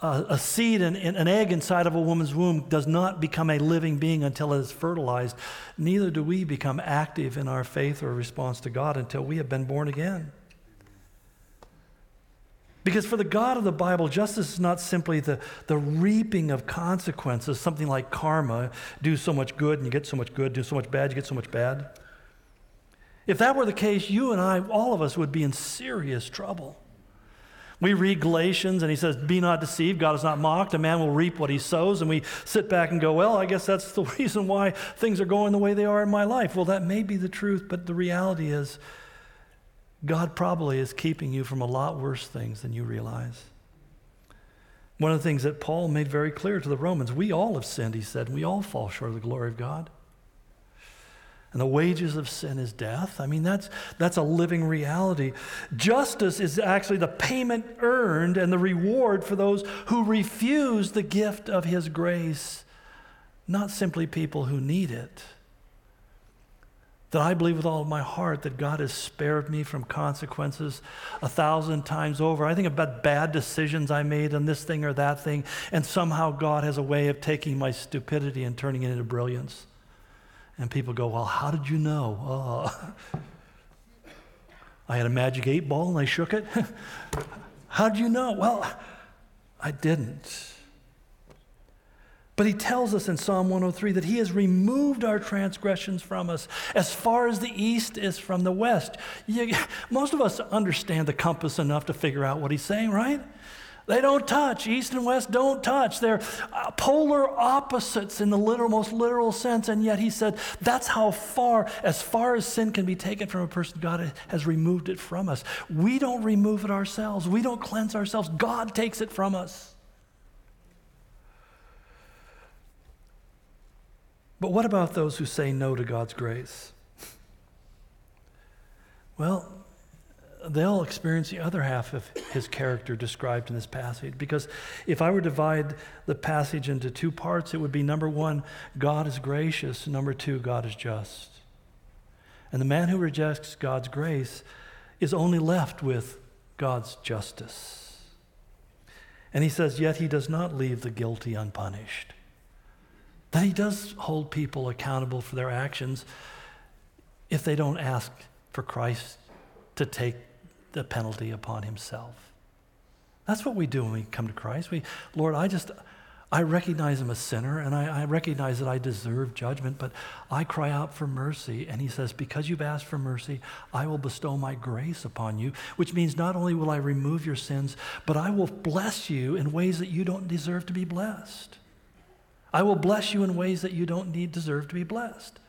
a, a, seed and an egg inside of a woman's womb does not become a living being until it is fertilized, neither do we become active in our faith or response to God until we have been born again. Because for the God of the Bible, justice is not simply the, the reaping of consequences, something like karma do so much good and you get so much good, do so much bad, you get so much bad. If that were the case, you and I, all of us, would be in serious trouble. We read Galatians and he says, Be not deceived, God is not mocked. A man will reap what he sows. And we sit back and go, Well, I guess that's the reason why things are going the way they are in my life. Well, that may be the truth, but the reality is, God probably is keeping you from a lot worse things than you realize. One of the things that Paul made very clear to the Romans we all have sinned, he said. We all fall short of the glory of God. And the wages of sin is death. I mean, that's, that's a living reality. Justice is actually the payment earned and the reward for those who refuse the gift of His grace, not simply people who need it. That I believe with all of my heart that God has spared me from consequences a thousand times over. I think about bad decisions I made on this thing or that thing, and somehow God has a way of taking my stupidity and turning it into brilliance. And people go, Well, how did you know? Oh. I had a magic eight ball and I shook it. how did you know? Well, I didn't. But he tells us in Psalm 103 that he has removed our transgressions from us as far as the east is from the west. You, most of us understand the compass enough to figure out what he's saying, right? They don't touch. East and West don't touch. They're uh, polar opposites in the literal, most literal sense. And yet he said that's how far, as far as sin can be taken from a person, God has removed it from us. We don't remove it ourselves, we don't cleanse ourselves. God takes it from us. But what about those who say no to God's grace? Well, they'll experience the other half of his character described in this passage. Because if I were to divide the passage into two parts, it would be number one, God is gracious, number two, God is just. And the man who rejects God's grace is only left with God's justice. And he says, yet he does not leave the guilty unpunished. That he does hold people accountable for their actions if they don't ask for Christ to take the penalty upon himself. That's what we do when we come to Christ. We, Lord, I just, I recognize I'm a sinner and I, I, recognize that I deserve judgment, but I cry out for mercy. And he says, Because you've asked for mercy, I will bestow my grace upon you, which means not only will I remove your sins, but I will bless you in ways that you don't deserve to be blessed. I will bless you in ways that you don't need deserve to be blessed.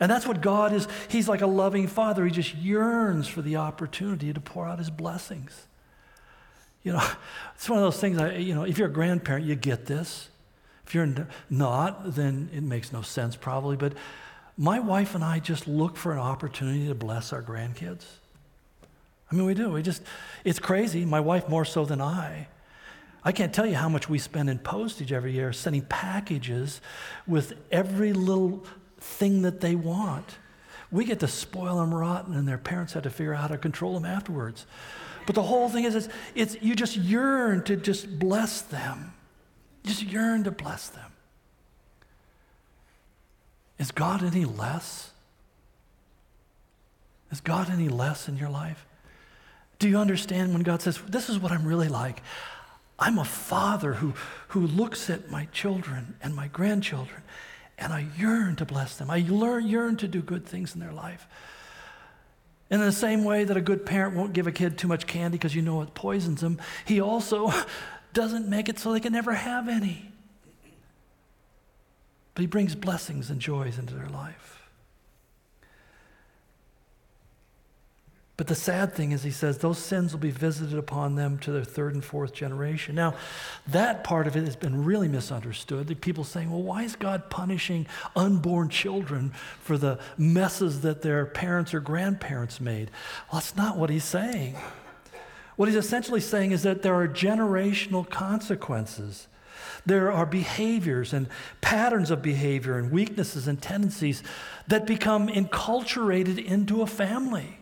And that's what God is. He's like a loving father. He just yearns for the opportunity to pour out his blessings. You know, it's one of those things, I, you know, if you're a grandparent, you get this. If you're not, then it makes no sense probably. But my wife and I just look for an opportunity to bless our grandkids. I mean, we do. We just, it's crazy. My wife more so than I. I can't tell you how much we spend in postage every year sending packages with every little thing that they want. We get to spoil them rotten, and their parents have to figure out how to control them afterwards. But the whole thing is, it's, it's you just yearn to just bless them. Just yearn to bless them. Is God any less? Is God any less in your life? Do you understand when God says, This is what I'm really like? I'm a father who, who looks at my children and my grandchildren, and I yearn to bless them. I yearn to do good things in their life. In the same way that a good parent won't give a kid too much candy because you know it poisons them, he also doesn't make it so they can never have any. But he brings blessings and joys into their life. But the sad thing is, he says, those sins will be visited upon them to their third and fourth generation. Now, that part of it has been really misunderstood. The people saying, well, why is God punishing unborn children for the messes that their parents or grandparents made? Well, that's not what he's saying. What he's essentially saying is that there are generational consequences. There are behaviors and patterns of behavior and weaknesses and tendencies that become enculturated into a family.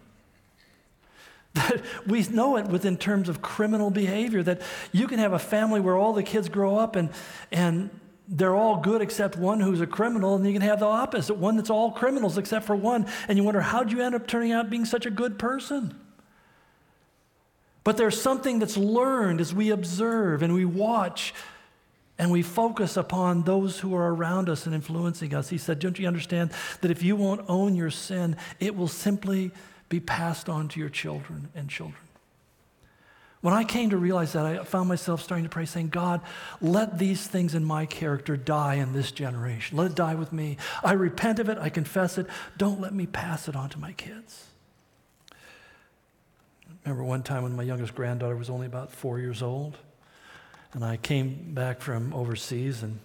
That we know it within terms of criminal behavior, that you can have a family where all the kids grow up and, and they're all good except one who's a criminal, and you can have the opposite one that's all criminals except for one. And you wonder, how'd you end up turning out being such a good person? But there's something that's learned as we observe and we watch and we focus upon those who are around us and influencing us. He said, Don't you understand that if you won't own your sin, it will simply be passed on to your children and children. When I came to realize that, I found myself starting to pray, saying, God, let these things in my character die in this generation. Let it die with me. I repent of it, I confess it. Don't let me pass it on to my kids. I remember one time when my youngest granddaughter was only about four years old, and I came back from overseas and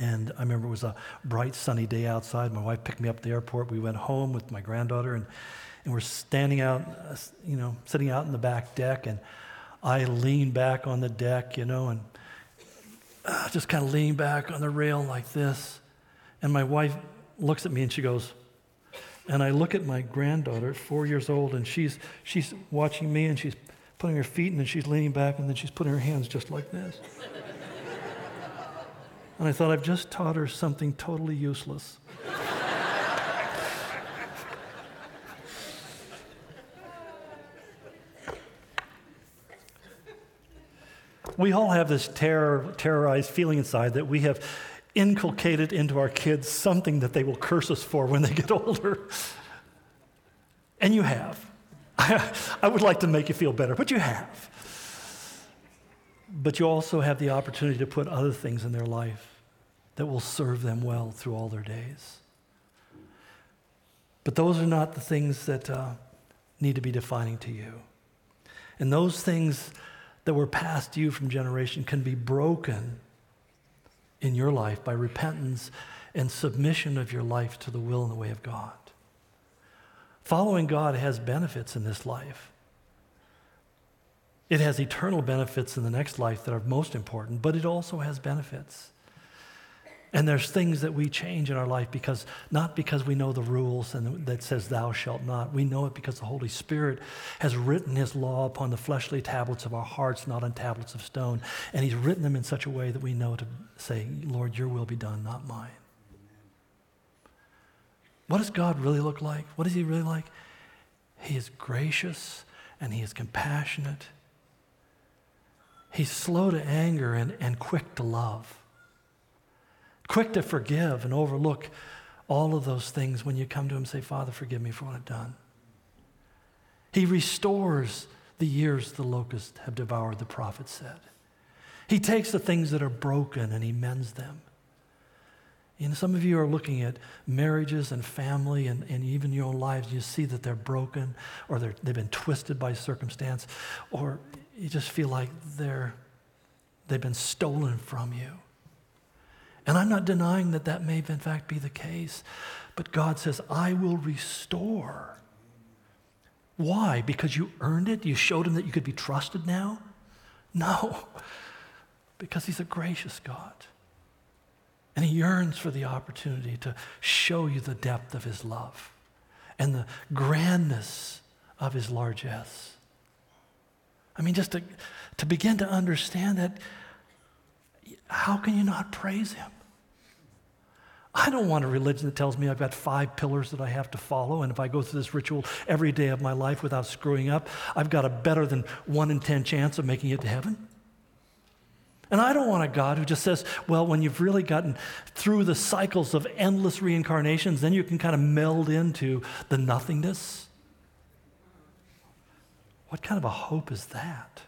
and I remember it was a bright, sunny day outside. My wife picked me up at the airport. We went home with my granddaughter, and, and we're standing out, uh, you know, sitting out in the back deck. And I lean back on the deck, you know, and uh, just kind of lean back on the rail like this. And my wife looks at me and she goes, and I look at my granddaughter, four years old, and she's, she's watching me and she's putting her feet and she's leaning back and then she's putting her hands just like this. And I thought, I've just taught her something totally useless. we all have this terror, terrorized feeling inside that we have inculcated into our kids something that they will curse us for when they get older. And you have. I would like to make you feel better, but you have. But you also have the opportunity to put other things in their life that will serve them well through all their days. But those are not the things that uh, need to be defining to you. And those things that were passed to you from generation can be broken in your life by repentance and submission of your life to the will and the way of God. Following God has benefits in this life. It has eternal benefits in the next life that are most important, but it also has benefits. And there's things that we change in our life because not because we know the rules and that says thou shalt not. We know it because the Holy Spirit has written his law upon the fleshly tablets of our hearts, not on tablets of stone. And he's written them in such a way that we know to say, Lord, your will be done, not mine. What does God really look like? What is he really like? He is gracious and he is compassionate He's slow to anger and, and quick to love, quick to forgive and overlook all of those things when you come to Him and say, Father, forgive me for what I've done. He restores the years the locusts have devoured, the prophet said. He takes the things that are broken and He mends them. Know, some of you are looking at marriages and family and, and even your own lives. You see that they're broken or they're, they've been twisted by circumstance, or you just feel like they're, they've been stolen from you. And I'm not denying that that may, in fact, be the case. But God says, I will restore. Why? Because you earned it? You showed him that you could be trusted now? No, because he's a gracious God. And he yearns for the opportunity to show you the depth of his love and the grandness of his largesse. I mean, just to, to begin to understand that, how can you not praise him? I don't want a religion that tells me I've got five pillars that I have to follow, and if I go through this ritual every day of my life without screwing up, I've got a better than one in ten chance of making it to heaven. And I don't want a God who just says, well, when you've really gotten through the cycles of endless reincarnations, then you can kind of meld into the nothingness. What kind of a hope is that?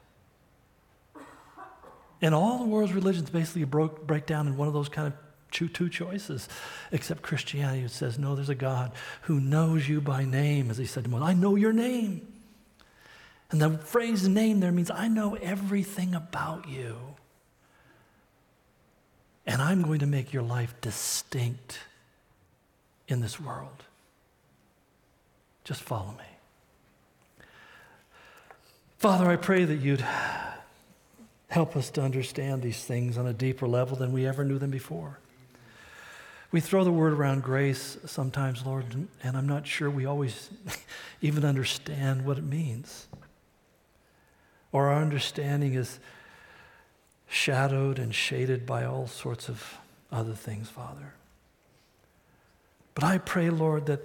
And all the world's religions basically broke, break down in one of those kind of two, two choices, except Christianity, it says, no, there's a God who knows you by name, as he said to Moses, I know your name. And the phrase name there means I know everything about you. And I'm going to make your life distinct in this world. Just follow me. Father, I pray that you'd help us to understand these things on a deeper level than we ever knew them before. We throw the word around grace sometimes, Lord, and I'm not sure we always even understand what it means. Or our understanding is shadowed and shaded by all sorts of other things, Father. But I pray, Lord, that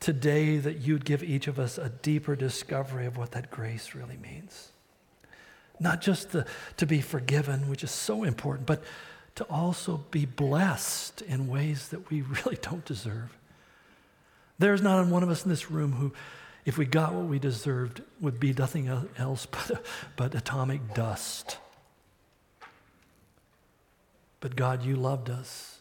today that you'd give each of us a deeper discovery of what that grace really means. Not just the, to be forgiven, which is so important, but to also be blessed in ways that we really don't deserve. There's not one of us in this room who, if we got what we deserved, would be nothing else but, but atomic dust. But God, you loved us.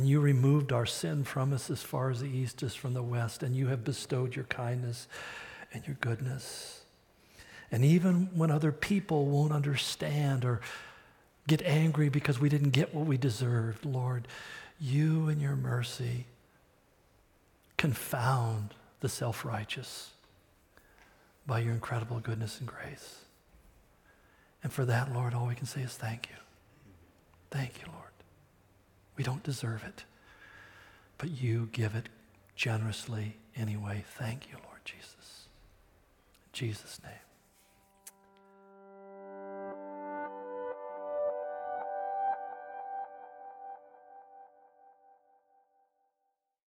And you removed our sin from us as far as the east is from the west. And you have bestowed your kindness and your goodness. And even when other people won't understand or get angry because we didn't get what we deserved, Lord, you in your mercy confound the self righteous by your incredible goodness and grace. And for that, Lord, all we can say is thank you. Thank you, Lord. We don't deserve it, but you give it generously anyway. Thank you, Lord Jesus. In Jesus' name.